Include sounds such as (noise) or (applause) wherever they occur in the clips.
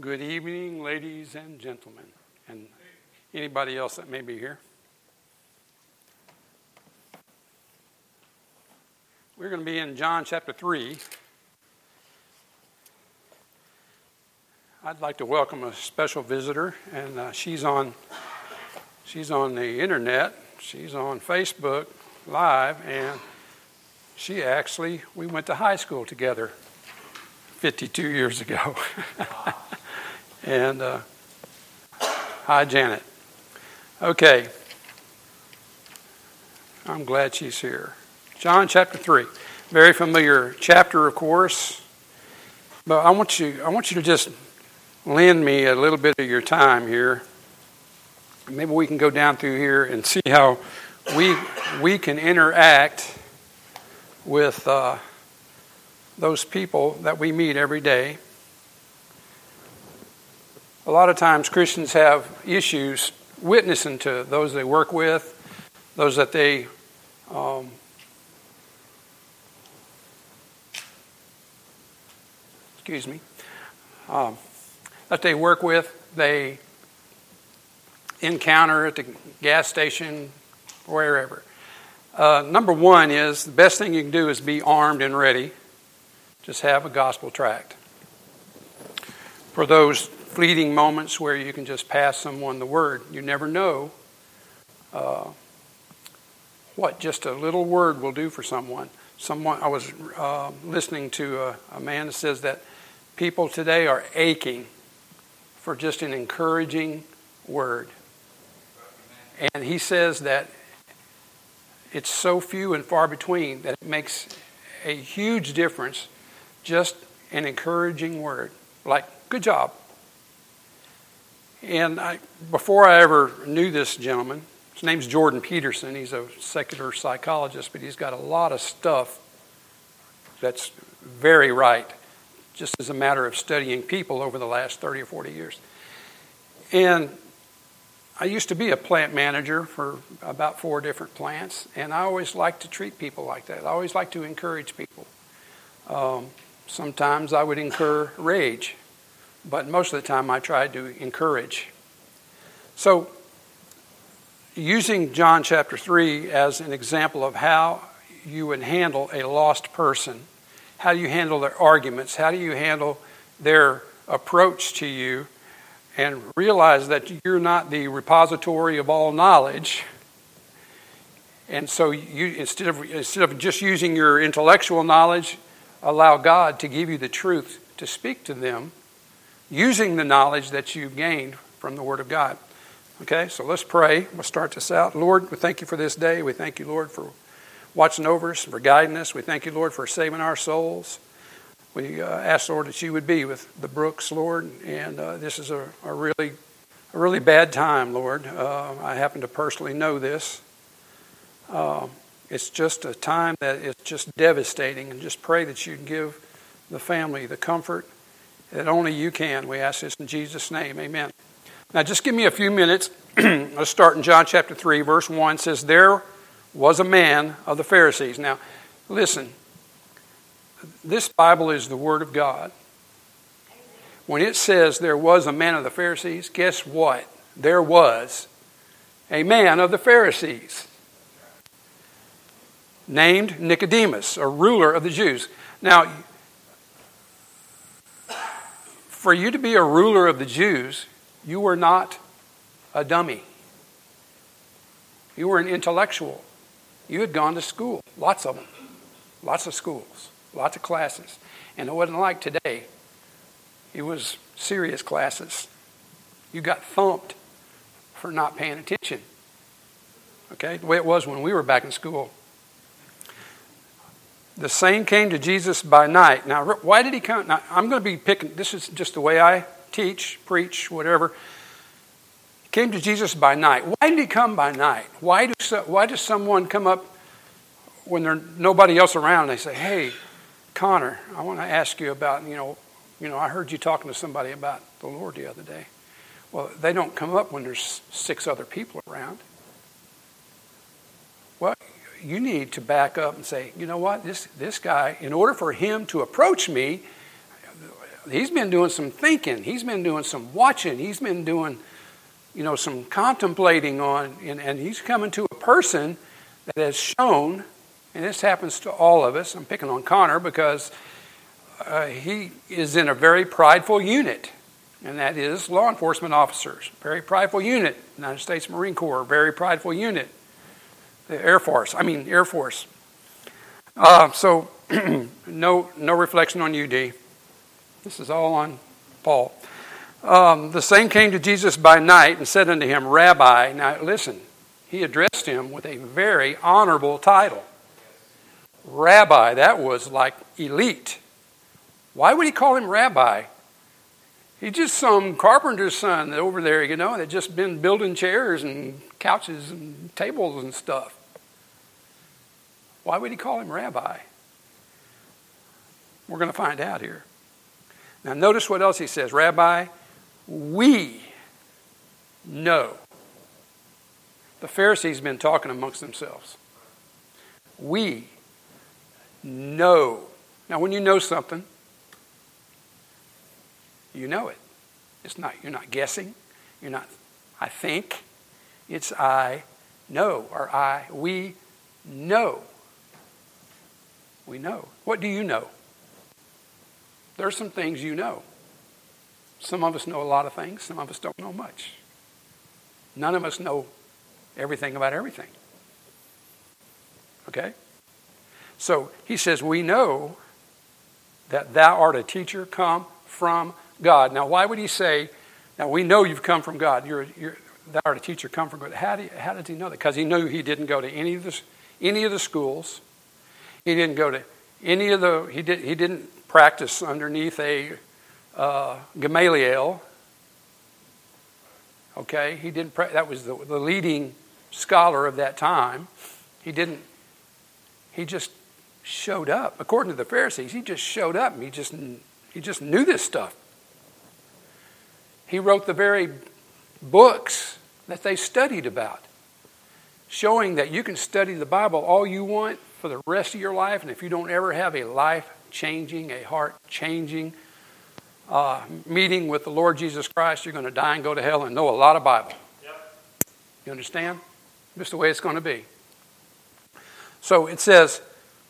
Good evening, ladies and gentlemen, and anybody else that may be here. We're going to be in John chapter 3. I'd like to welcome a special visitor, and uh, she's on she's on the internet. She's on Facebook Live, and she actually we went to high school together 52 years ago. (laughs) and uh, hi, Janet. Okay. I'm glad she's here. John chapter 3. Very familiar chapter, of course. But I want you, I want you to just lend me a little bit of your time here. Maybe we can go down through here and see how we, we can interact with uh, those people that we meet every day. A lot of times Christians have issues witnessing to those they work with, those that they um, excuse me, um, that they work with, they encounter at the gas station, wherever. Uh, number one is the best thing you can do is be armed and ready just have a gospel tract. For those fleeting moments where you can just pass someone the word, you never know uh, what just a little word will do for someone. Someone I was uh, listening to a, a man that says that people today are aching for just an encouraging word. And he says that it's so few and far between that it makes a huge difference just an encouraging word, like, good job. And I, before I ever knew this gentleman, his name's Jordan Peterson. He's a secular psychologist, but he's got a lot of stuff that's very right, just as a matter of studying people over the last 30 or 40 years. And I used to be a plant manager for about four different plants, and I always like to treat people like that. I always like to encourage people. Um, Sometimes I would incur rage, but most of the time I tried to encourage. So, using John chapter 3 as an example of how you would handle a lost person, how do you handle their arguments, how do you handle their approach to you, and realize that you're not the repository of all knowledge. And so, you, instead, of, instead of just using your intellectual knowledge, allow God to give you the truth to speak to them using the knowledge that you've gained from the Word of God. Okay, so let's pray. We'll start this out. Lord, we thank you for this day. We thank you, Lord, for watching over us, for guiding us. We thank you, Lord, for saving our souls. We uh, ask, Lord, that you would be with the Brooks, Lord. And uh, this is a, a, really, a really bad time, Lord. Uh, I happen to personally know this. Uh, it's just a time that is just devastating, and just pray that you give the family the comfort that only you can. We ask this in Jesus' name. Amen. Now, just give me a few minutes. (clears throat) Let's start in John chapter 3, verse 1 it says, There was a man of the Pharisees. Now, listen, this Bible is the Word of God. When it says there was a man of the Pharisees, guess what? There was a man of the Pharisees named Nicodemus, a ruler of the Jews. Now, for you to be a ruler of the Jews, you were not a dummy. You were an intellectual. You had gone to school, lots of them, lots of schools, lots of classes. And it wasn't like today, it was serious classes. You got thumped for not paying attention. Okay, the way it was when we were back in school the same came to Jesus by night. Now, why did he come? Now, I'm going to be picking, this is just the way I teach, preach, whatever. He came to Jesus by night. Why did he come by night? Why, do, why does someone come up when there's nobody else around and they say, hey, Connor, I want to ask you about, you know, you know, I heard you talking to somebody about the Lord the other day. Well, they don't come up when there's six other people around. Well, you need to back up and say, you know what, this, this guy, in order for him to approach me, he's been doing some thinking. He's been doing some watching. He's been doing, you know, some contemplating on, and, and he's coming to a person that has shown, and this happens to all of us. I'm picking on Connor because uh, he is in a very prideful unit, and that is law enforcement officers. Very prideful unit. United States Marine Corps, very prideful unit. The Air Force, I mean, Air Force. Uh, so, (clears throat) no, no reflection on UD. This is all on Paul. Um, the same came to Jesus by night and said unto him, Rabbi. Now, listen, he addressed him with a very honorable title. Rabbi, that was like elite. Why would he call him rabbi? He's just some carpenter's son over there, you know, that just been building chairs and couches and tables and stuff. Why would he call him rabbi? We're going to find out here. Now, notice what else he says Rabbi, we know. The Pharisees have been talking amongst themselves. We know. Now, when you know something, you know it. It's not, you're not guessing. You're not, I think. It's I know, or I, we know. We know. What do you know? There are some things you know. Some of us know a lot of things, some of us don't know much. None of us know everything about everything. Okay? So he says, We know that thou art a teacher come from God. Now, why would he say, Now we know you've come from God? You're, you're, thou art a teacher come from God. How, do how does he know that? Because he knew he didn't go to any of, the, any of the schools. He didn't go to any of the, he, did, he didn't practice underneath a uh, Gamaliel. Okay, he didn't. that was the, the leading scholar of that time. He didn't. He just showed up. According to the Pharisees, he just showed up. And he just he just knew this stuff. He wrote the very books that they studied about, showing that you can study the Bible all you want for the rest of your life, and if you don't ever have a life changing, a heart changing uh, meeting with the Lord Jesus Christ, you're going to die and go to hell and know a lot of Bible. Yep. You understand? Just the way it's going to be. So it says,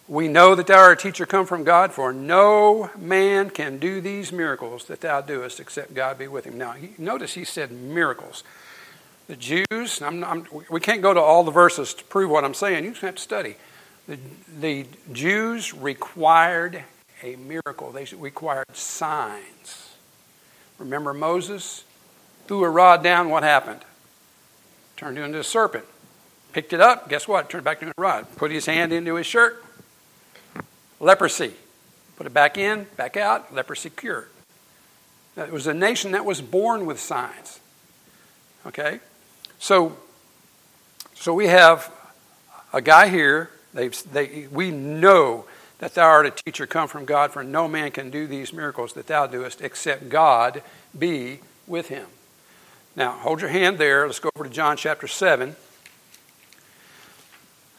We know that thou art a teacher come from God, for no man can do these miracles that thou doest except God be with him. Now, notice he said miracles. The Jews, I'm, I'm, we can't go to all the verses to prove what I'm saying. You just have to study. The, the Jews required a miracle, they required signs. Remember Moses? Threw a rod down, what happened? Turned into a serpent. Picked it up, guess what? Turned back into a rod. Put his hand into his shirt, leprosy. Put it back in, back out, leprosy cured. It was a nation that was born with signs. Okay? So, so we have a guy here They've, they, we know that thou art a teacher come from God, for no man can do these miracles that thou doest except God be with him. Now, hold your hand there. Let's go over to John chapter 7.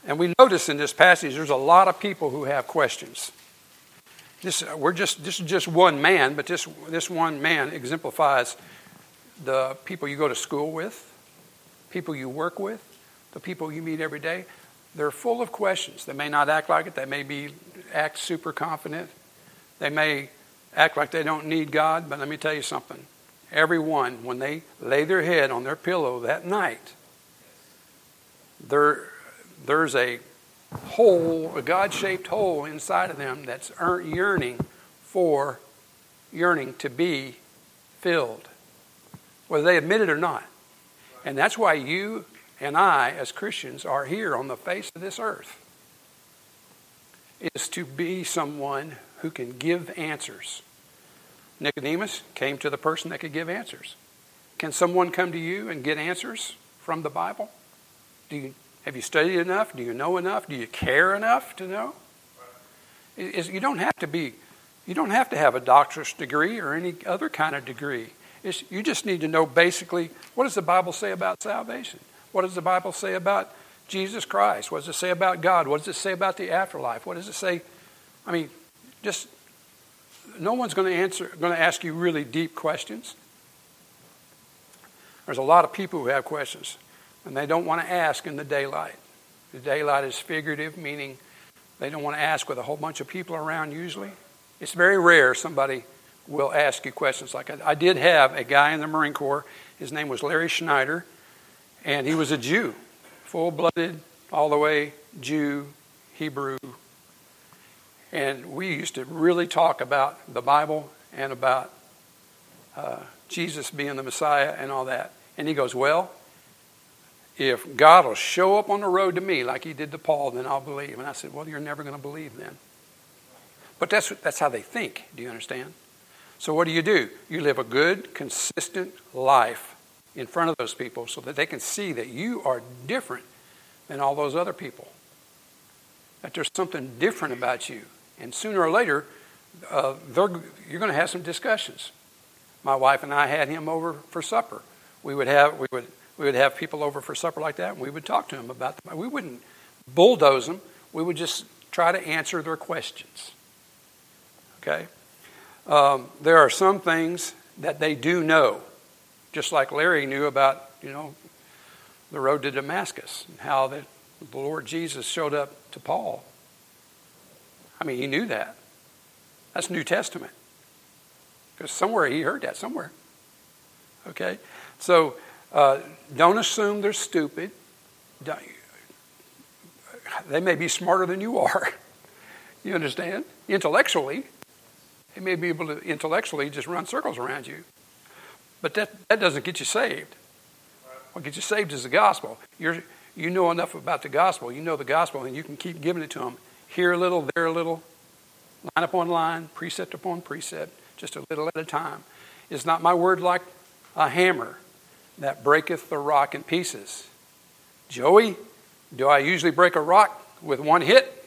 And we notice in this passage there's a lot of people who have questions. This, we're just, this is just one man, but this, this one man exemplifies the people you go to school with, people you work with, the people you meet every day. They're full of questions. They may not act like it. They may be act super confident. They may act like they don't need God. But let me tell you something. Everyone, when they lay their head on their pillow that night, there, there's a hole, a God-shaped hole inside of them that's yearning for, yearning to be filled, whether they admit it or not. And that's why you and I, as Christians, are here on the face of this earth is to be someone who can give answers. Nicodemus came to the person that could give answers. Can someone come to you and get answers from the Bible? Do you, have you studied enough? Do you know enough? Do you care enough to know? you don't have to be, you don't have to have a doctor's degree or any other kind of degree. It's, you just need to know basically what does the Bible say about salvation? What does the Bible say about Jesus Christ? What does it say about God? What does it say about the afterlife? What does it say? I mean, just no one's going to answer, going to ask you really deep questions. There's a lot of people who have questions, and they don't want to ask in the daylight. The daylight is figurative, meaning they don't want to ask with a whole bunch of people around usually. It's very rare somebody will ask you questions like that. I did have a guy in the Marine Corps. His name was Larry Schneider, and he was a Jew, full blooded, all the way Jew, Hebrew. And we used to really talk about the Bible and about uh, Jesus being the Messiah and all that. And he goes, Well, if God will show up on the road to me like he did to Paul, then I'll believe. And I said, Well, you're never going to believe then. But that's, that's how they think. Do you understand? So, what do you do? You live a good, consistent life in front of those people so that they can see that you are different than all those other people. That there's something different about you. And sooner or later, uh, you're going to have some discussions. My wife and I had him over for supper. We would have, we would, we would have people over for supper like that, and we would talk to them about them. We wouldn't bulldoze them. We would just try to answer their questions. Okay? Um, there are some things that they do know, just like Larry knew about, you know, the road to Damascus and how the, the Lord Jesus showed up to Paul. I mean, he knew that. That's New Testament. Because somewhere he heard that, somewhere. Okay? So uh, don't assume they're stupid. They may be smarter than you are. (laughs) You understand? Intellectually, they may be able to intellectually just run circles around you. But that, that doesn't get you saved. What gets you saved is the gospel. You're, you know enough about the gospel. You know the gospel, and you can keep giving it to them. Here a little, there a little, line upon line, precept upon precept, just a little at a time. Is not my word like a hammer that breaketh the rock in pieces? Joey, do I usually break a rock with one hit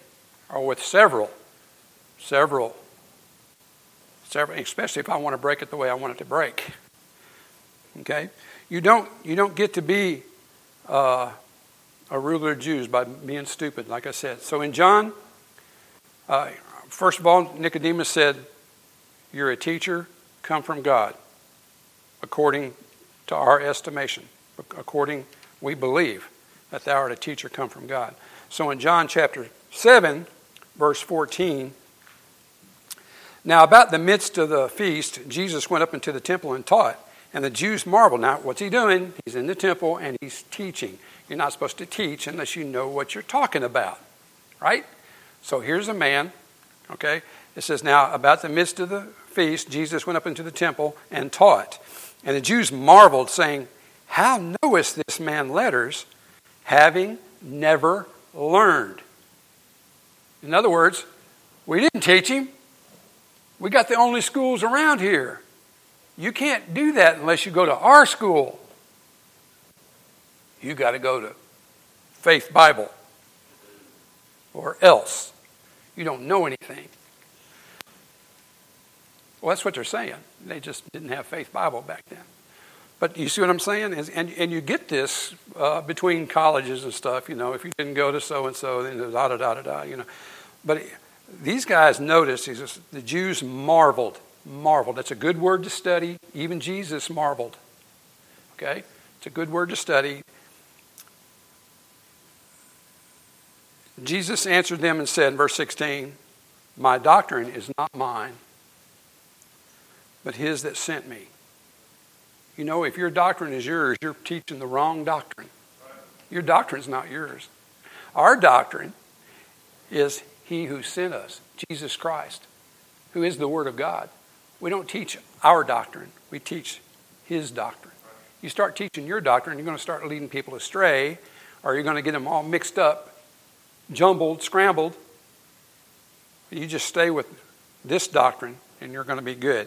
or with several? Several several, especially if I want to break it the way I want it to break. Okay, you don't you don't get to be uh, a ruler of Jews by being stupid, like I said. So in John, uh, first of all, Nicodemus said, "You're a teacher, come from God, according to our estimation. According we believe that thou art a teacher, come from God." So in John chapter seven, verse fourteen. Now, about the midst of the feast, Jesus went up into the temple and taught. And the Jews marvel. Now, what's he doing? He's in the temple and he's teaching. You're not supposed to teach unless you know what you're talking about, right? So here's a man, okay? It says, Now, about the midst of the feast, Jesus went up into the temple and taught. And the Jews marveled, saying, How knowest this man letters, having never learned? In other words, we didn't teach him. We got the only schools around here. You can't do that unless you go to our school. You got to go to Faith Bible or else. You don't know anything. Well, that's what they're saying. They just didn't have Faith Bible back then. But you see what I'm saying? And, and you get this uh, between colleges and stuff, you know, if you didn't go to so and so, then da da da da da, you know. But these guys noticed, he says, the Jews marveled. Marveled. That's a good word to study. Even Jesus marveled. Okay? It's a good word to study. Jesus answered them and said, in verse 16, My doctrine is not mine, but his that sent me. You know, if your doctrine is yours, you're teaching the wrong doctrine. Your doctrine is not yours. Our doctrine is he who sent us, Jesus Christ, who is the Word of God. We don't teach our doctrine, we teach His doctrine. You start teaching your doctrine, you're going to start leading people astray, or you're going to get them all mixed up, jumbled, scrambled. You just stay with this doctrine, and you're going to be good.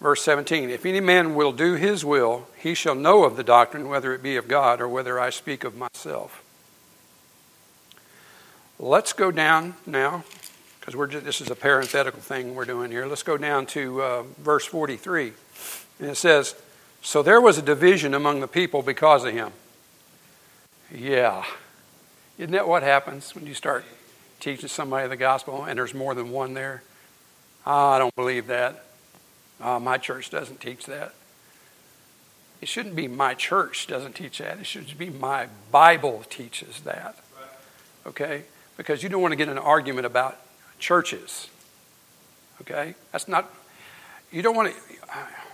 Verse 17 If any man will do his will, he shall know of the doctrine, whether it be of God or whether I speak of myself. Let's go down now, because we're just, this is a parenthetical thing we're doing here. Let's go down to uh, verse 43. And it says, So there was a division among the people because of him. Yeah. Isn't that what happens when you start teaching somebody the gospel and there's more than one there. Oh, I don't believe that. Oh, my church doesn't teach that. It shouldn't be my church doesn't teach that. It should be my Bible teaches that. Okay? Because you don't want to get an argument about churches. Okay? That's not, you don't want to,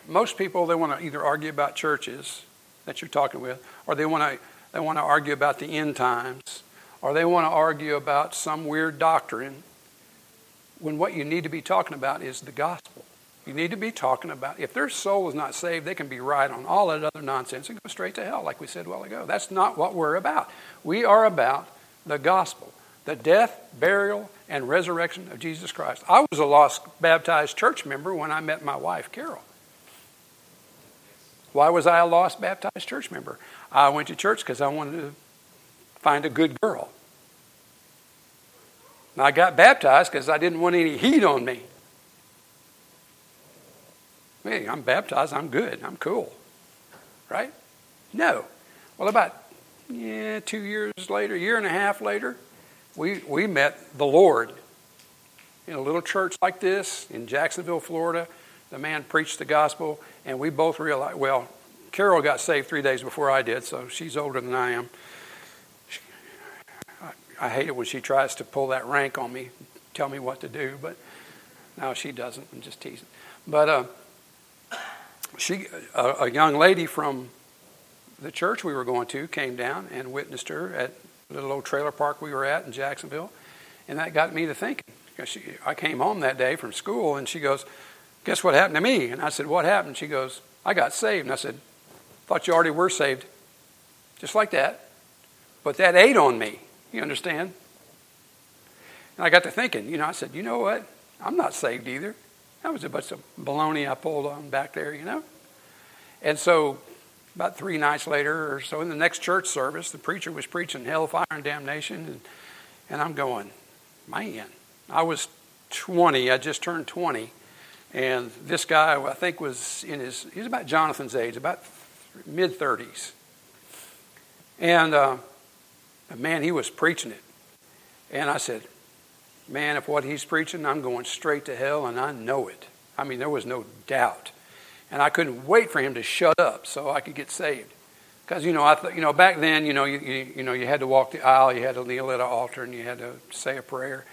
most people, they want to either argue about churches that you're talking with, or they want to, they want to argue about the end times, or they want to argue about some weird doctrine, when what you need to be talking about is the gospel. You need to be talking about, if their soul is not saved, they can be right on all that other nonsense and go straight to hell, like we said a while ago. That's not what we're about. We are about the gospel, the death, burial, and resurrection of Jesus Christ. I was a lost baptized church member when I met my wife, Carol. Why was I a lost baptized church member? I went to church because I wanted to find a good girl. And I got baptized because I didn't want any heat on me. Hey, I'm baptized, I'm good, I'm cool. Right? No. Well, about yeah, two years later, year and a half later, we, we met the Lord in a little church like this in Jacksonville, Florida. The man preached the gospel, and we both realized, well, Carol got saved three days before I did, so she's older than I am. She, I, I hate it when she tries to pull that rank on me, tell me what to do, but now she doesn't. I'm just teasing. But uh, she, a, a young lady from the church we were going to came down and witnessed her at little old trailer park we were at in Jacksonville. And that got me to thinking. She, I came home that day from school and she goes, Guess what happened to me? And I said, What happened? She goes, I got saved. And I said, Thought you already were saved. Just like that. But that ate on me. You understand? And I got to thinking, you know, I said, You know what? I'm not saved either. That was a bunch of baloney I pulled on back there, you know? And so, about three nights later or so, in the next church service, the preacher was preaching hellfire and damnation. And, and I'm going, man, I was 20, I just turned 20. And this guy, I think, was in his, he was about Jonathan's age, about mid 30s. And uh, man, he was preaching it. And I said, man, if what he's preaching, I'm going straight to hell, and I know it. I mean, there was no doubt. And I couldn't wait for him to shut up so I could get saved. Because, you know, I thought, you know, back then, you know, you, you, you, know, you had to walk the aisle, you had to kneel at an altar, and you had to say a prayer.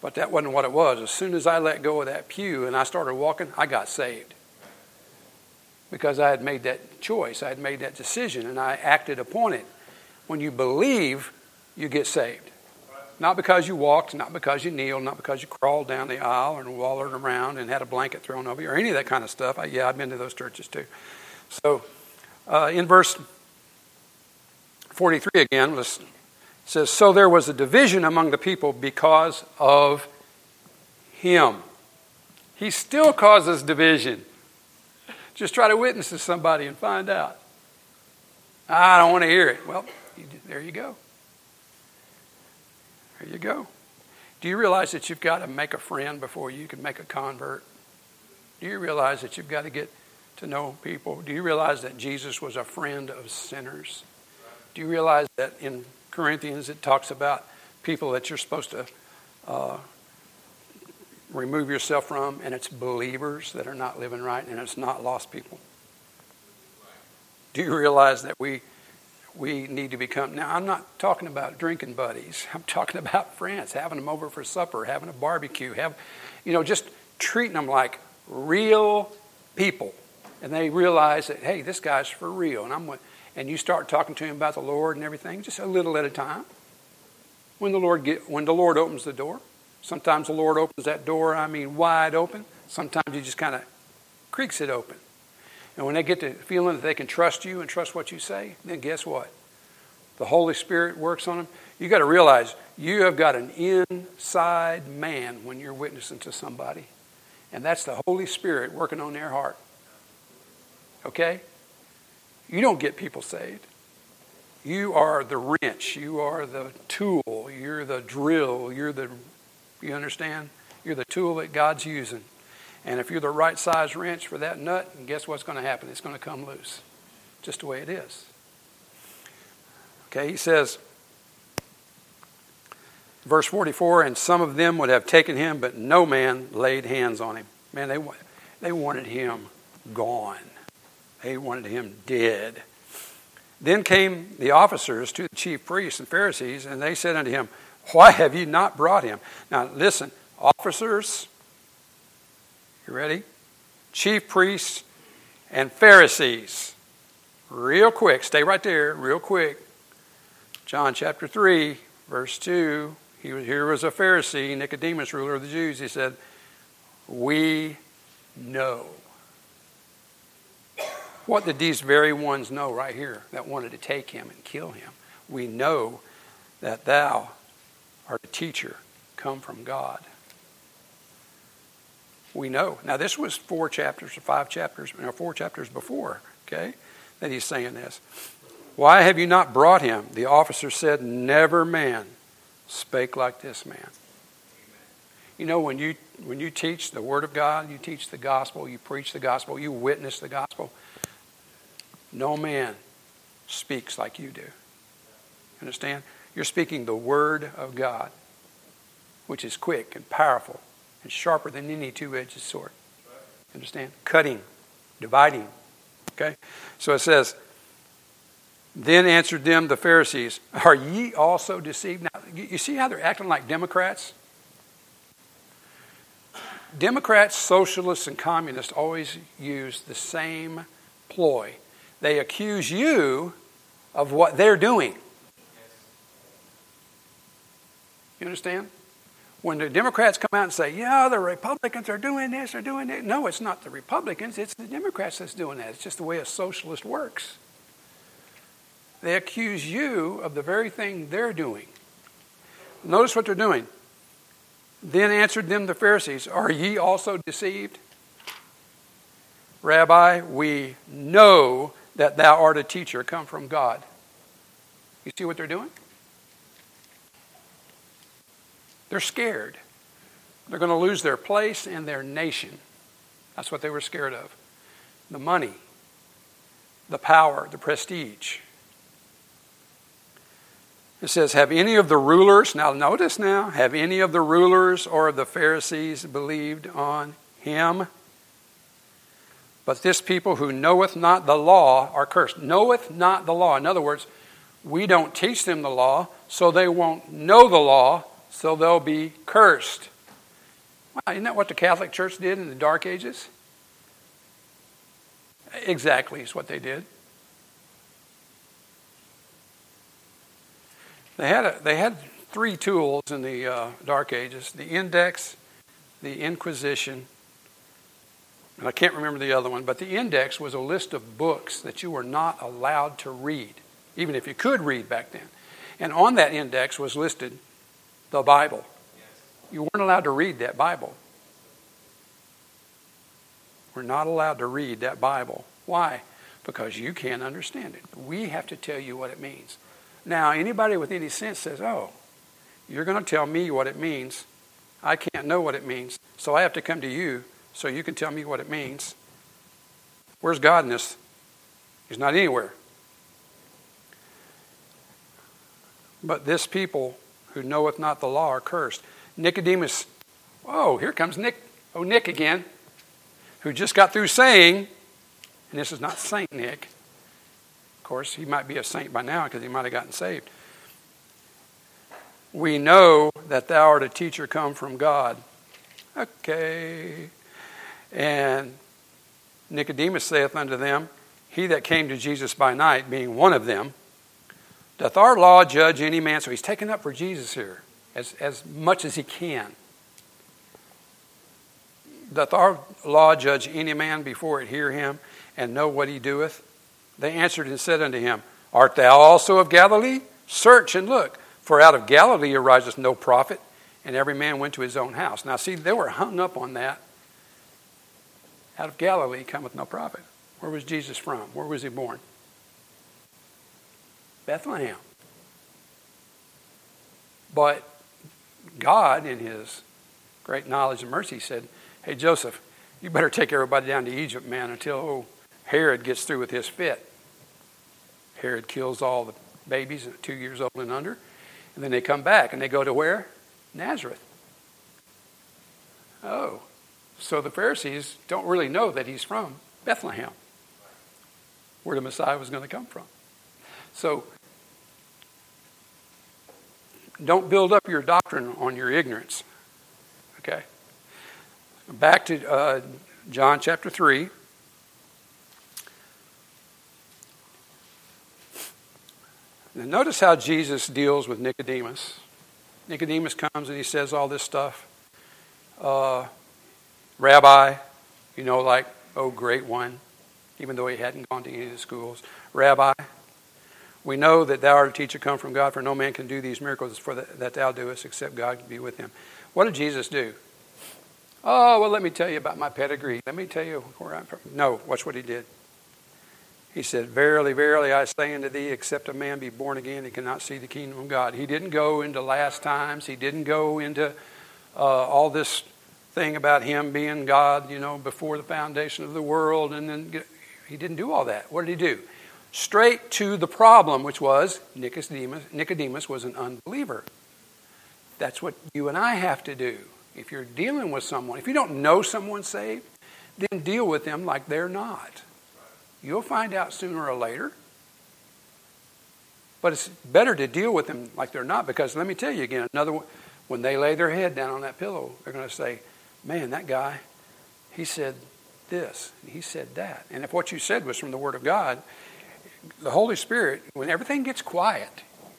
But that wasn't what it was. As soon as I let go of that pew and I started walking, I got saved. Because I had made that choice, I had made that decision, and I acted upon it. When you believe, you get saved. Not because you walked, not because you kneeled, not because you crawled down the aisle and wallered around and had a blanket thrown over you or any of that kind of stuff. I, yeah, I've been to those churches too. So uh, in verse 43 again, it says, So there was a division among the people because of him. He still causes division. Just try to witness to somebody and find out. I don't want to hear it. Well, there you go. There you go. Do you realize that you've got to make a friend before you can make a convert? Do you realize that you've got to get to know people? Do you realize that Jesus was a friend of sinners? Do you realize that in Corinthians it talks about people that you're supposed to uh, remove yourself from, and it's believers that are not living right, and it's not lost people? Do you realize that we we need to become. Now, I'm not talking about drinking buddies. I'm talking (laughs) about friends, having them over for supper, having a barbecue, have, you know, just treating them like real people. And they realize that, hey, this guy's for real. And I'm with, and you start talking to him about the Lord and everything, just a little at a time. When the Lord get, when the Lord opens the door, sometimes the Lord opens that door, I mean wide open. Sometimes he just kind of creaks it open. And when they get the feeling that they can trust you and trust what you say, then guess what? The Holy Spirit works on them. You got to realize you have got an inside man when you're witnessing to somebody. And that's the Holy Spirit working on their heart. Okay? You don't get people saved. You are the wrench. You are the tool. You're the drill. You're the, you understand? You're the tool that God's using. And if you're the right size wrench for that nut, guess what's going to happen? It's going to come loose. Just the way it is. Okay, he says, Verse 44 And some of them would have taken him, but no man laid hands on him. Man, they, they wanted him gone, they wanted him dead. Then came the officers to the chief priests and Pharisees, and they said unto him, Why have ye not brought him? Now, listen, officers, you ready? Chief priests and Pharisees. Real quick, stay right there, real quick. John chapter 3, verse 2. He was, here was a Pharisee, Nicodemus, ruler of the Jews. He said, We know. What did these very ones know right here that wanted to take him and kill him? We know that thou art a teacher come from God. We know. Now, this was four chapters or five chapters, or four chapters before, okay, that he's saying this. Why have you not brought him? The officer said, Never man spake like this man. You know, when you when you teach the Word of God, you teach the gospel, you preach the gospel, you witness the gospel, no man speaks like you do. Understand? You're speaking the Word of God, which is quick and powerful sharper than any two edged sword. Understand? Cutting, dividing. Okay? So it says, Then answered them the Pharisees, Are ye also deceived? Now, you see how they're acting like Democrats? Democrats, socialists, and communists always use the same ploy. They accuse you of what they're doing. You understand? When the Democrats come out and say, yeah, the Republicans are doing this, they're doing that. No, it's not the Republicans, it's the Democrats that's doing that. It's just the way a socialist works. They accuse you of the very thing they're doing. Notice what they're doing. Then answered them the Pharisees, Are ye also deceived? Rabbi, we know that thou art a teacher come from God. You see what they're doing? They're scared. They're going to lose their place and their nation. That's what they were scared of. The money, the power, the prestige. It says, Have any of the rulers, now notice now, have any of the rulers or the Pharisees believed on him? But this people who knoweth not the law are cursed. Knoweth not the law. In other words, we don't teach them the law, so they won't know the law, so they'll be cursed. Wow, isn't that what the Catholic Church did in the Dark Ages? Exactly, is what they did. They had, a, they had three tools in the uh, Dark Ages the index, the Inquisition, and I can't remember the other one, but the index was a list of books that you were not allowed to read, even if you could read back then. And on that index was listed the Bible. You weren't allowed to read that Bible. We're not allowed to read that Bible. Why? Because you can't understand it. We have to tell you what it means. Now, anybody with any sense says, oh, you're going to tell me what it means. I can't know what it means. So I have to come to you so you can tell me what it means. Where's God in this? He's not anywhere. But this people who knoweth not the law are cursed. Nicodemus, oh, here comes Nick, oh, Nick again, who just got through saying, and this is not Saint Nick, Of course, he might be a saint by now because he might have gotten saved. We know that thou art a teacher come from God. Okay. And Nicodemus saith unto them, He that came to Jesus by night, being one of them, doth our law judge any man? So he's taken up for Jesus here as, as much as he can. Doth our law judge any man before it hear him and know what he doeth? They answered and said unto him, Art thou also of Galilee? Search and look, for out of Galilee ariseth no prophet. And every man went to his own house. Now, see, they were hung up on that. Out of Galilee cometh no prophet. Where was Jesus from? Where was he born? Bethlehem. But God, in his great knowledge and mercy, said, Hey, Joseph, you better take everybody down to Egypt, man, until Herod gets through with his fit. Herod kills all the babies two years old and under. And then they come back and they go to where? Nazareth. Oh, so the Pharisees don't really know that he's from Bethlehem, where the Messiah was going to come from. So don't build up your doctrine on your ignorance. Okay? Back to uh, John chapter 3. Now notice how Jesus deals with Nicodemus. Nicodemus comes and he says all this stuff. Uh, Rabbi, you know, like, oh, great one, even though he hadn't gone to any of the schools. Rabbi, we know that thou art a teacher come from God, for no man can do these miracles for the, that thou doest except God be with him. What did Jesus do? Oh, well, let me tell you about my pedigree. Let me tell you where I'm from. No, watch what he did. He said, Verily, verily, I say unto thee, except a man be born again, he cannot see the kingdom of God. He didn't go into last times. He didn't go into uh, all this thing about him being God, you know, before the foundation of the world. And then he didn't do all that. What did he do? Straight to the problem, which was Nicodemus, Nicodemus was an unbeliever. That's what you and I have to do. If you're dealing with someone, if you don't know someone's saved, then deal with them like they're not. You'll find out sooner or later. But it's better to deal with them like they're not because let me tell you again, another one, when they lay their head down on that pillow, they're going to say, Man, that guy, he said this, he said that. And if what you said was from the Word of God, the Holy Spirit, when everything gets quiet,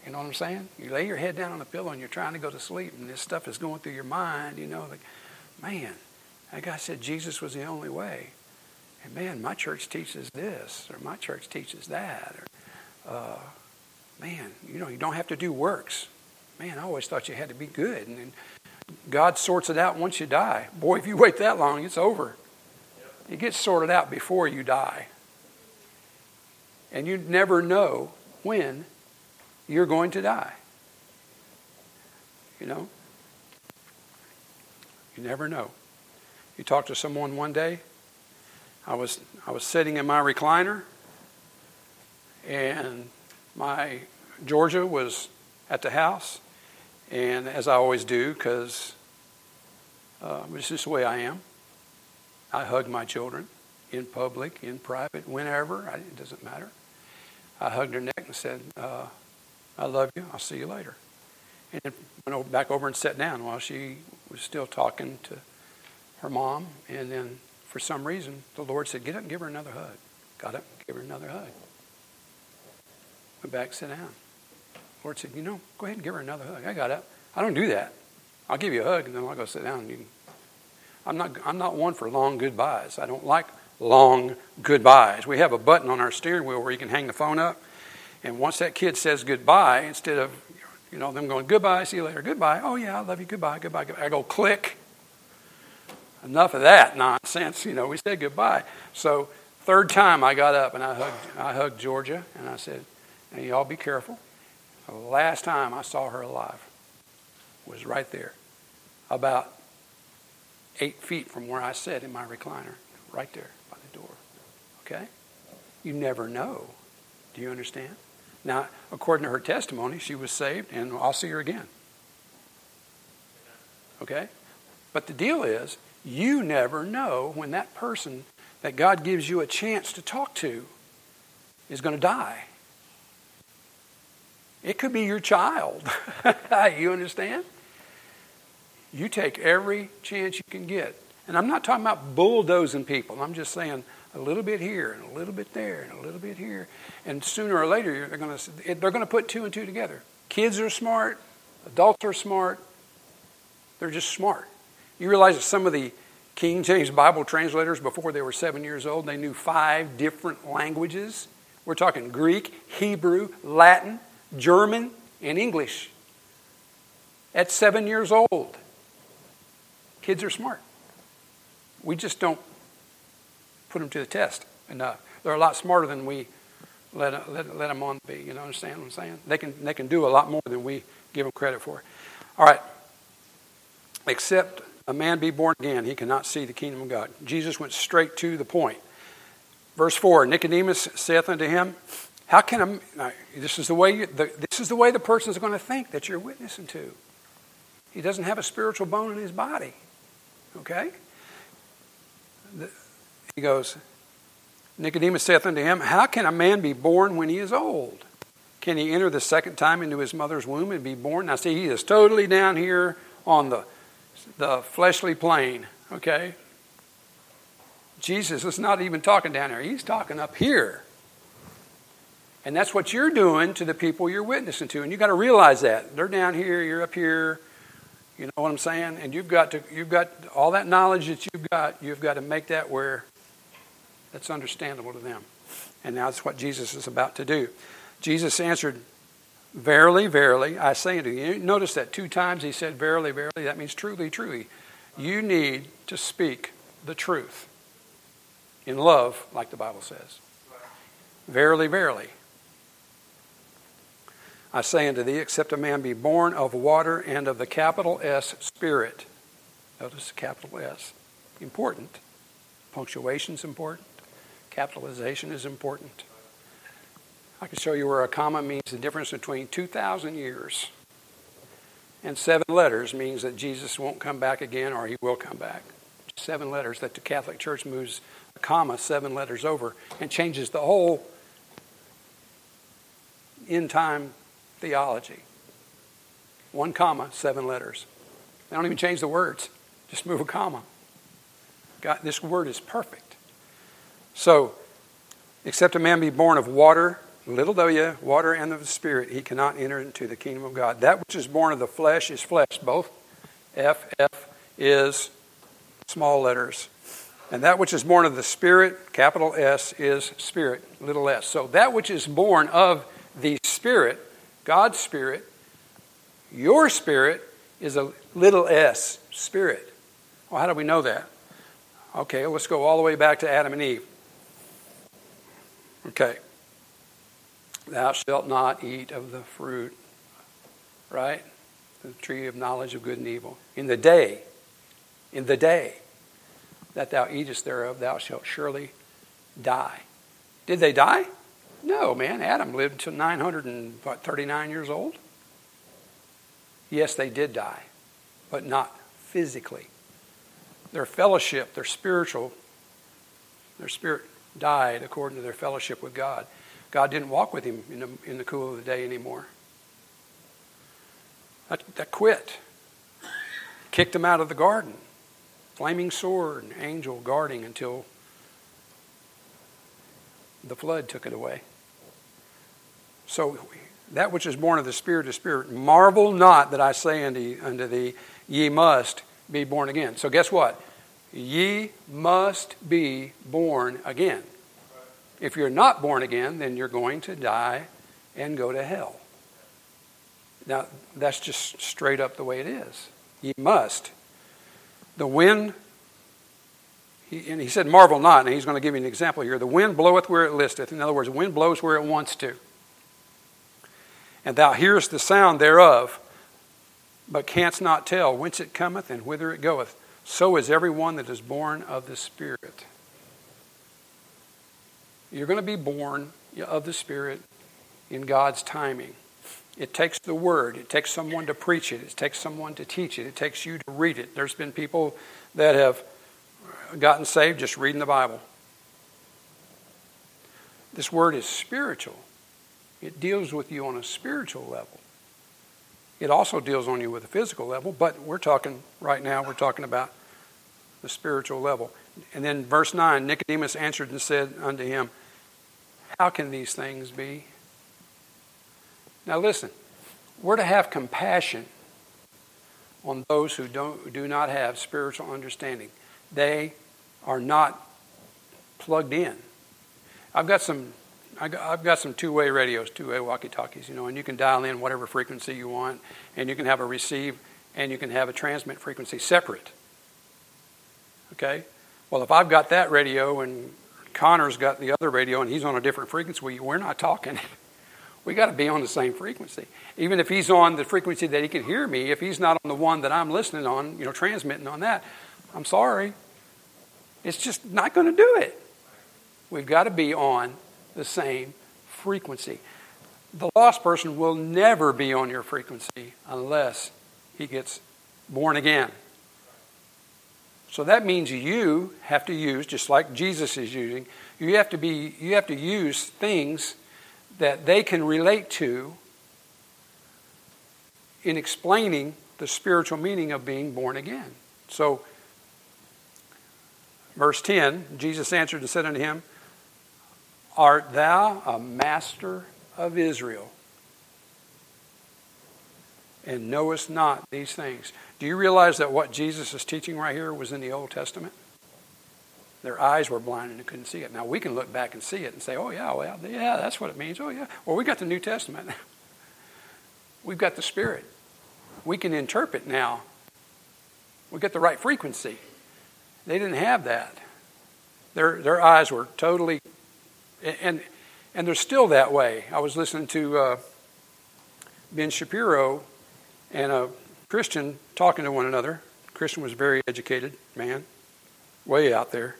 you know what I'm saying? You lay your head down on the pillow and you're trying to go to sleep, and this stuff is going through your mind, you know, like, man, that guy said Jesus was the only way. And man, my church teaches this, or my church teaches that, or uh, man, you know, you don't have to do works. Man, I always thought you had to be good, and then God sorts it out once you die. Boy, if you wait that long, it's over. It gets sorted out before you die, and you never know when you're going to die. You know, you never know. You talk to someone one day I was I was sitting in my recliner, and my Georgia was at the house, and as I always do, because uh, it's just the way I am, I hug my children in public, in private, whenever. I, it doesn't matter. I hugged her neck and said, uh, "I love you. I'll see you later." And then went back over and sat down while she was still talking to her mom, and then for some reason, the Lord said, Get up and give her another hug. Got up, gave her another hug. Went back, sat down. The Lord said, You know, go ahead and give her another hug. I got up. I don't do that. I'll give you a hug and then I'll go sit down. And You, can... I'm not, I'm not one for long goodbyes. I don't like long goodbyes. We have a button on our steering wheel where you can hang the phone up. And once that kid says goodbye, instead of you know them going goodbye, see you later, goodbye. Oh yeah, I love you, goodbye, goodbye, goodbye. I go click, enough of that nonsense. You know, we said goodbye. So third time I got up and I hugged, I hugged Georgia and I said, "Now y'all be careful." The last time I saw her alive was right there, about eight feet from where I sat in my recliner, right there. Okay? You never know. Do you understand? Now, according to her testimony, she was saved, and I'll see her again. Okay? But the deal is, you never know when that person that God gives you a chance to talk to is going to die. It could be your child. (laughs) you understand? You take every chance you can get. And I'm not talking about bulldozing people. I'm just saying a little bit here and a little bit there and a little bit here. And sooner or later, they're going to, they're going to put two and two together. Kids are smart. Adults are smart. They're just smart. You realize that some of the King James Bible translators, before they were seven years old, they knew five different languages. We're talking Greek, Hebrew, Latin, German, and English. At seven years old, kids are smart. We just don't put them to the test enough. They're a lot smarter than we let, let, let them on be. You know, understand what I'm saying? They can, they can do a lot more than we give them credit for. All right. Except a man be born again, he cannot see the kingdom of God. Jesus went straight to the point. Verse 4 Nicodemus saith unto him, How can a. This is the way, you, the, this is the, way the person is going to think that you're witnessing to. He doesn't have a spiritual bone in his body. Okay? He goes, Nicodemus saith unto him, How can a man be born when he is old? Can he enter the second time into his mother's womb and be born? Now, see, he is totally down here on the, the fleshly plane, okay? Jesus is not even talking down there, he's talking up here. And that's what you're doing to the people you're witnessing to. And you've got to realize that. They're down here, you're up here. You know what I'm saying? And you've got to you've got all that knowledge that you've got, you've got to make that where that's understandable to them. And that's what Jesus is about to do. Jesus answered, Verily, verily, I say unto you. Notice that two times he said, Verily, verily. That means truly, truly. You need to speak the truth in love, like the Bible says. Verily, verily. I say unto thee, except a man be born of water and of the capital S Spirit. Notice the capital S. Important. Punctuation is important. Capitalization is important. I can show you where a comma means the difference between 2,000 years and seven letters means that Jesus won't come back again or he will come back. Seven letters that the Catholic Church moves a comma seven letters over and changes the whole end time theology. One comma, seven letters. They don't even change the words, just move a comma. God, this word is perfect. So, except a man be born of water, little w, water and of the Spirit, he cannot enter into the kingdom of God. That which is born of the flesh is flesh. Both F, F is small letters. And that which is born of the Spirit, capital S, is Spirit, little s. So that which is born of the Spirit God's Spirit, your spirit is a little s, spirit. Well, how do we know that? Okay, let's go all the way back to Adam and Eve. Okay. Thou shalt not eat of the fruit, right? The tree of knowledge of good and evil. In the day, in the day that thou eatest thereof, thou shalt surely die. Did they die? No, man. Adam lived to 939 years old. Yes, they did die, but not physically. Their fellowship, their spiritual, their spirit died according to their fellowship with God. God didn't walk with him in the, in the cool of the day anymore. That, that quit. Kicked him out of the garden. Flaming sword, and angel guarding until the flood took it away. So that which is born of the Spirit is Spirit. Marvel not that I say unto, unto thee, ye must be born again. So guess what? Ye must be born again. If you're not born again, then you're going to die and go to hell. Now, that's just straight up the way it is. Ye must. The wind, he, and he said, marvel not, and he's going to give you an example here. The wind bloweth where it listeth. In other words, the wind blows where it wants to and thou hearest the sound thereof, but canst not tell whence it cometh and whither it goeth. So is every one that is born of the Spirit. You're going to be born of the Spirit in God's timing. It takes the Word, it takes someone to preach it, it takes someone to teach it, it takes you to read it. There's been people that have gotten saved just reading the Bible. This Word is spiritual. It deals with you on a spiritual level. It also deals on you with a physical level, but we're talking right now, we're talking about the spiritual level. And then verse 9 Nicodemus answered and said unto him, How can these things be? Now listen, we're to have compassion on those who don't, do not have spiritual understanding. They are not plugged in. I've got some I've got some two-way radios, two-way walkie-talkies, you know, and you can dial in whatever frequency you want, and you can have a receive, and you can have a transmit frequency separate. Okay? Well, if I've got that radio and Connor's got the other radio and he's on a different frequency, we're not talking. (laughs) we got to be on the same frequency. Even if he's on the frequency that he can hear me, if he's not on the one that I'm listening on, you know, transmitting on that, I'm sorry. It's just not going to do it. We've got to be on the same frequency. The lost person will never be on your frequency unless he gets born again. So that means you have to use, just like Jesus is using, you have to be you have to use things that they can relate to in explaining the spiritual meaning of being born again. So verse 10, Jesus answered and said unto him, Art thou a master of Israel? And knowest not these things. Do you realize that what Jesus is teaching right here was in the Old Testament? Their eyes were blind and they couldn't see it. Now we can look back and see it and say, oh, yeah, well, yeah, that's what it means. Oh, yeah. Well, we got the New Testament. (laughs) We've got the Spirit. We can interpret now. We get the right frequency. They didn't have that. Their, their eyes were totally, and, and they're still that way. I was listening to uh, Ben Shapiro and a Christian talking to one another. Christian was a very educated man, way out there.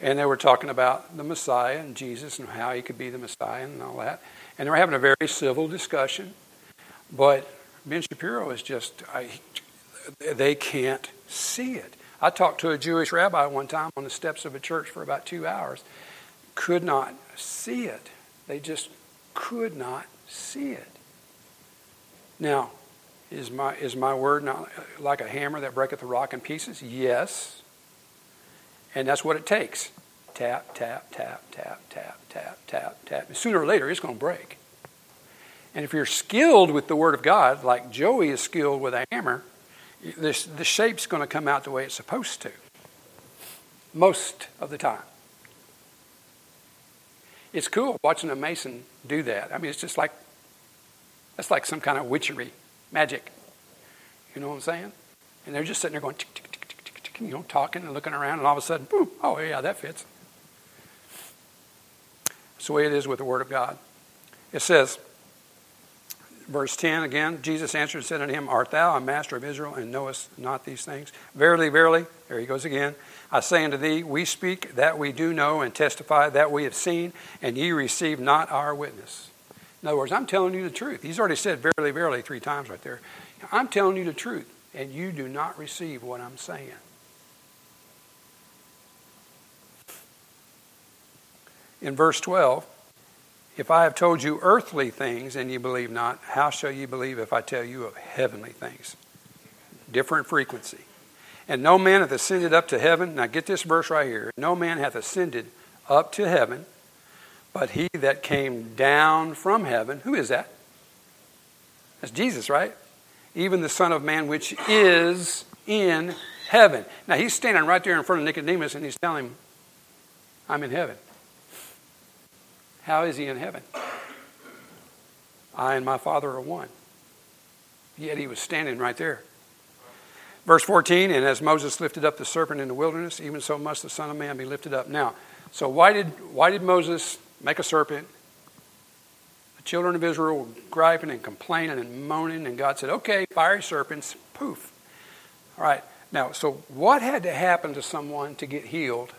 And they were talking about the Messiah and Jesus and how he could be the Messiah and all that. And they were having a very civil discussion. But Ben Shapiro is just, I, they can't see it. I talked to a Jewish rabbi one time on the steps of a church for about two hours. Could not see it. They just could not see it. Now, is my, is my word not like a hammer that breaketh the rock in pieces? Yes. And that's what it takes. Tap, tap, tap, tap, tap, tap, tap, tap. Sooner or later, it's going to break. And if you're skilled with the Word of God, like Joey is skilled with a hammer, this, the shape's going to come out the way it's supposed to. Most of the time. It's cool watching a mason do that. I mean, it's just like, that's like some kind of witchery, magic. You know what I'm saying? And they're just sitting there going, tick, tick, tick, tick, tick, tick, you know, talking and looking around, and all of a sudden, boom, oh, yeah, that fits. That's the way it is with the Word of God. It says, verse 10 again Jesus answered and said unto him, Art thou a master of Israel and knowest not these things? Verily, verily, there he goes again. I say unto thee, we speak that we do know and testify that we have seen, and ye receive not our witness. In other words, I'm telling you the truth. He's already said verily, verily three times right there. I'm telling you the truth, and you do not receive what I'm saying. In verse 12, if I have told you earthly things and you believe not, how shall you believe if I tell you of heavenly things? Different frequency. And no man hath ascended up to heaven. Now get this verse right here. No man hath ascended up to heaven, but he that came down from heaven. Who is that? That's Jesus, right? Even the Son of Man, which is in heaven. Now he's standing right there in front of Nicodemus and he's telling him, I'm in heaven. How is he in heaven? I and my Father are one. Yet he was standing right there. Verse 14, and as Moses lifted up the serpent in the wilderness, even so must the Son of Man be lifted up. Now, so why did, why did Moses make a serpent? The children of Israel were griping and complaining and moaning, and God said, okay, fiery serpents, poof. All right, now, so what had to happen to someone to get healed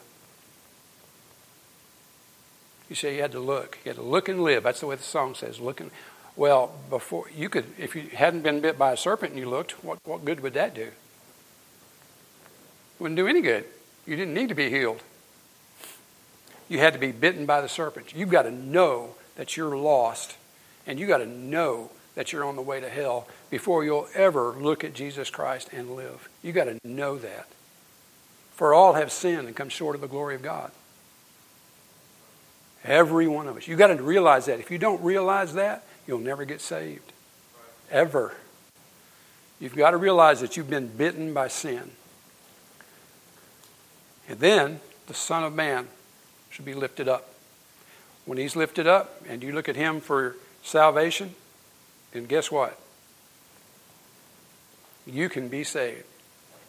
you say you had to look. You had to look and live. That's the way the song says, looking. Well, before you could, if you hadn't been bit by a serpent and you looked, what, what good would that do? Wouldn't do any good. You didn't need to be healed. You had to be bitten by the serpent. You've got to know that you're lost, and you've got to know that you're on the way to hell before you'll ever look at Jesus Christ and live. You've got to know that. For all have sinned and come short of the glory of God. Every one of us. You've got to realize that. If you don't realize that, you'll never get saved. Ever. You've got to realize that you've been bitten by sin. And then the Son of Man should be lifted up. When he's lifted up and you look at him for salvation, then guess what? You can be saved.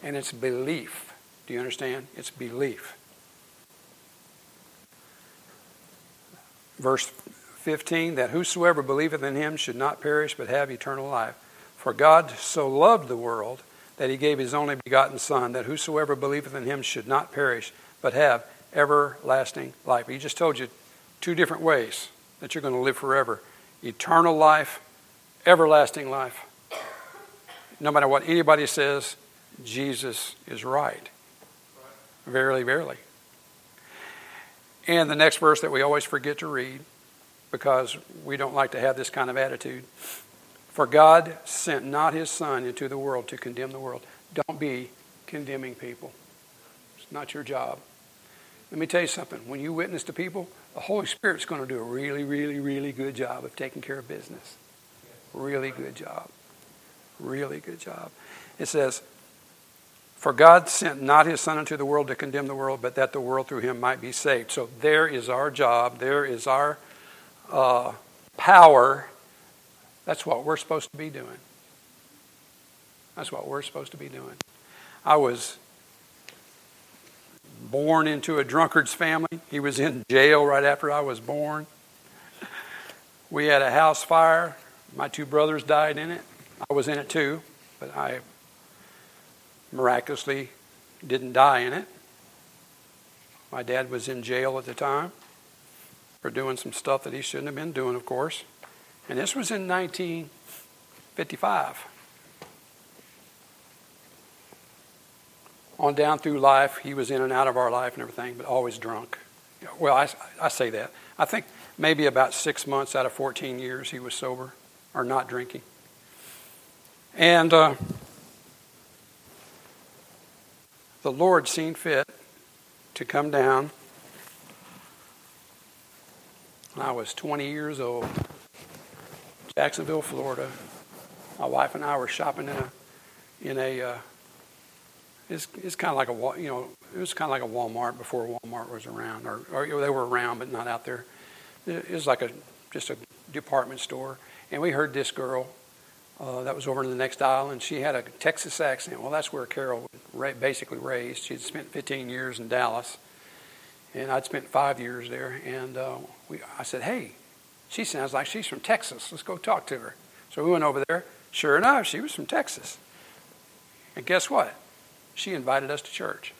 And it's belief. Do you understand? It's belief. verse 15 that whosoever believeth in him should not perish but have eternal life. For God so loved the world that he gave his only begotten Son, that whosoever believeth in him should not perish but have everlasting life. He just told you two different ways that you're going to live forever eternal life, everlasting life. no matter what anybody says, Jesus is right. Verily, verily. And the next verse that we always forget to read because we don't like to have this kind of attitude. For God sent not his Son into the world to condemn the world. Don't be condemning people. It's not your job. Let me tell you something. When you witness to people, the Holy Spirit's going to do a really, really, really good job of taking care of business. Really good job. Really good job. It says, For God sent not his Son into the world to condemn the world, but that the world through him might be saved. So there is our job. There is our uh, power. That's what we're supposed to be doing. That's what we're supposed to be doing. I was born into a drunkard's family. He was in jail right after I was born. We had a house fire. My two brothers died in it. I was in it too, but I miraculously didn't die in it. My dad was in jail at the time for doing some stuff that he shouldn't have been doing, of course. And this was in 1955. On down through life, he was in and out of our life and everything, but always drunk. Well, I, I say that. I think maybe about six months out of 14 years he was sober or not drinking. And uh, the Lord seen fit to come down I was 20 years old, Jacksonville, Florida. My wife and I were shopping in a in a uh, it's, it's kind of like a you know it was kind of like a Walmart before Walmart was around or, or they were around but not out there. It was like a just a department store, and we heard this girl uh, that was over in the next aisle, and she had a Texas accent. Well, that's where Carol was basically raised. She'd spent 15 years in Dallas, and I'd spent five years there. And uh, we, I said, hey, she sounds like she's from Texas. Let's go talk to her. So we went over there. Sure enough, she was from Texas. And guess what? She invited us to church.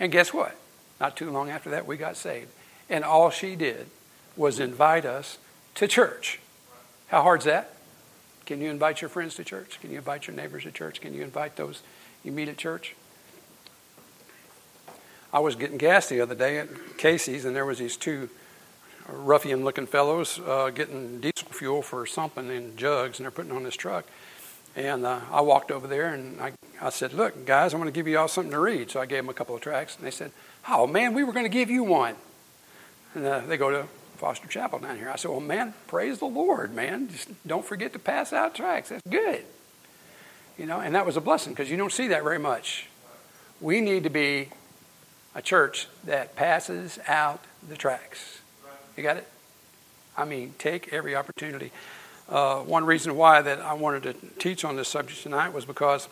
And guess what? Not too long after that, we got saved. And all she did was invite us to church. How hard's that? Can you invite your friends to church? Can you invite your neighbors to church? Can you invite those you meet at church? I was getting gas the other day at Casey's, and there was these two ruffian-looking fellows uh, getting diesel fuel for something in jugs, and they're putting on this truck. And uh, I walked over there, and I, I said, "Look, guys, I'm going to give you all something to read." So I gave them a couple of tracts, and they said, "Oh man, we were going to give you one." And uh, they go to Foster Chapel down here. I said, "Well, man, praise the Lord, man. Just don't forget to pass out tracts. That's good." You know, and that was a blessing because you don't see that very much. We need to be a church that passes out the tracts. You got it? I mean, take every opportunity. Uh, one reason why that I wanted to teach on this subject tonight was because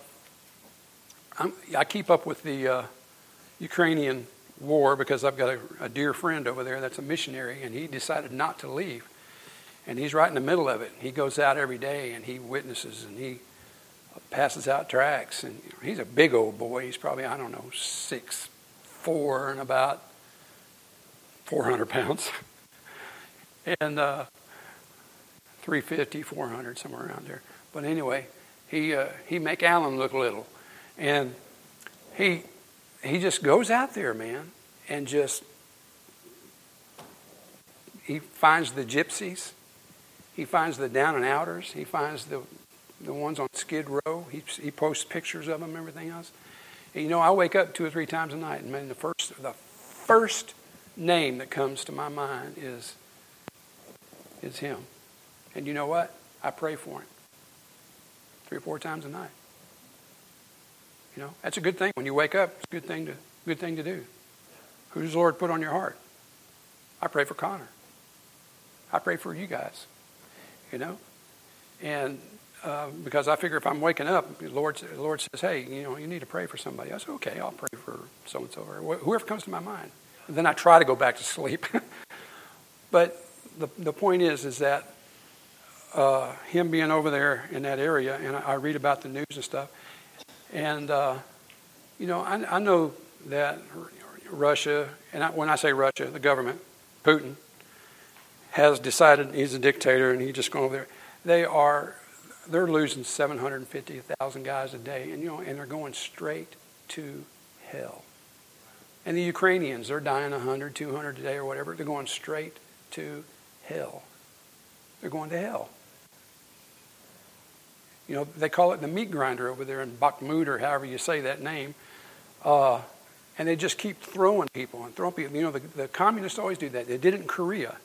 I'm, i keep up with the uh, Ukrainian war because I've got a, a, dear friend over there that's a missionary, and he decided not to leave. And he's right in the middle of it. He goes out every day and he witnesses and he passes out tracts. And he's a big old boy. He's probably I don't know six four and about 400 pounds. (laughs) and uh, 350, 400, somewhere around there. But anyway, he, uh, he make Alan look little. And he, he just goes out there, man, and just, he finds the gypsies. He finds the down and outers. He finds the, the ones on Skid Row. He, he posts pictures of them and everything else. And you know, I wake up two or three times a night, and man, the first the first name that comes to my mind is is him. And you know what? I pray for him three or four times a night. You know, that's a good thing when you wake up. It's a good thing to good thing to do. Who's the Lord put on your heart? I pray for Connor. I pray for you guys. You know, and uh, because I figure if I'm waking up, the Lord, the Lord says, hey, you know, you need to pray for somebody. I say, okay, I'll pray for so and so or whoever comes to my mind. And then I try to go back to (laughs) sleep. but the, the point is, is that uh, him being over there in that area, and I, I read about the news and stuff, and uh, you know, I, I, know that Russia, and I, when I say Russia, the government, Putin, has decided he's a dictator and he's just going over there. They are they're losing 750,000 guys a day, and you know, and they're going straight to hell. And the Ukrainians, they're dying 100, 200 a day or whatever. They're going straight to hell. They're going to hell. You know, they call it the meat grinder over there in Bakhmut or however you say that name. Uh, and they just keep throwing people and throwing people. You know, the, the communists always do that. They did it in Korea.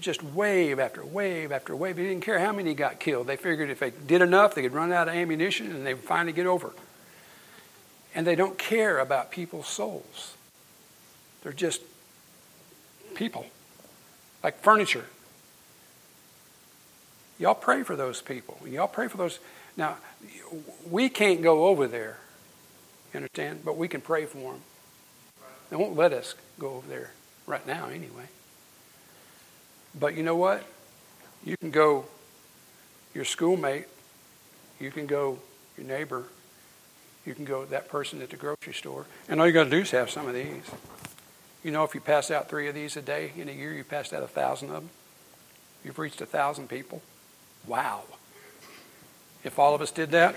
Just wave after wave after wave. They didn't care how many got killed. They figured if they did enough, they could run out of ammunition and they would finally get over. And they don't care about people's souls. They're just people, like furniture. Y'all pray for those people. Y'all pray for those. Now, we can't go over there, you understand? But we can pray for them. They won't let us go over there right now, anyway. But you know what? You can go your schoolmate, you can go your neighbor, you can go that person at the grocery store, and all you got to do is have some of these. You know, if you pass out three of these a day in a year, you passed out a thousand of them. You've reached a thousand people. Wow. If all of us did that,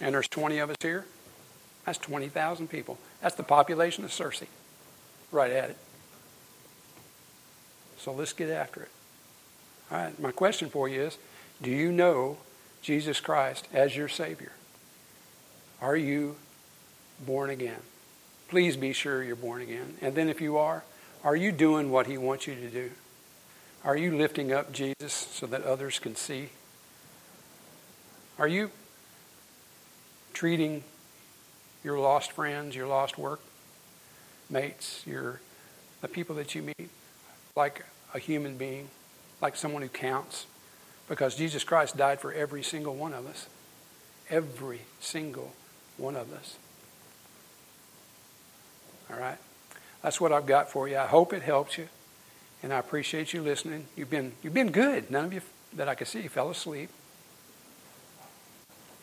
and there's 20 of us here, that's 20,000 people. That's the population of Searcy. Right at it. So let's get after it. All right, my question for you is do you know Jesus Christ as your Savior? Are you born again? Please be sure you're born again. And then if you are, are you doing what He wants you to do? Are you lifting up Jesus so that others can see? Are you treating your lost friends, your lost work mates, your the people that you meet like a human being, like someone who counts? Because Jesus Christ died for every single one of us. Every single one of us. All right? That's what I've got for you. I hope it helps you. And I appreciate you listening. You've been, you've been good. None of you that I could see fell asleep.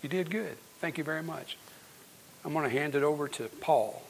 You did good. Thank you very much. I'm going to hand it over to Paul.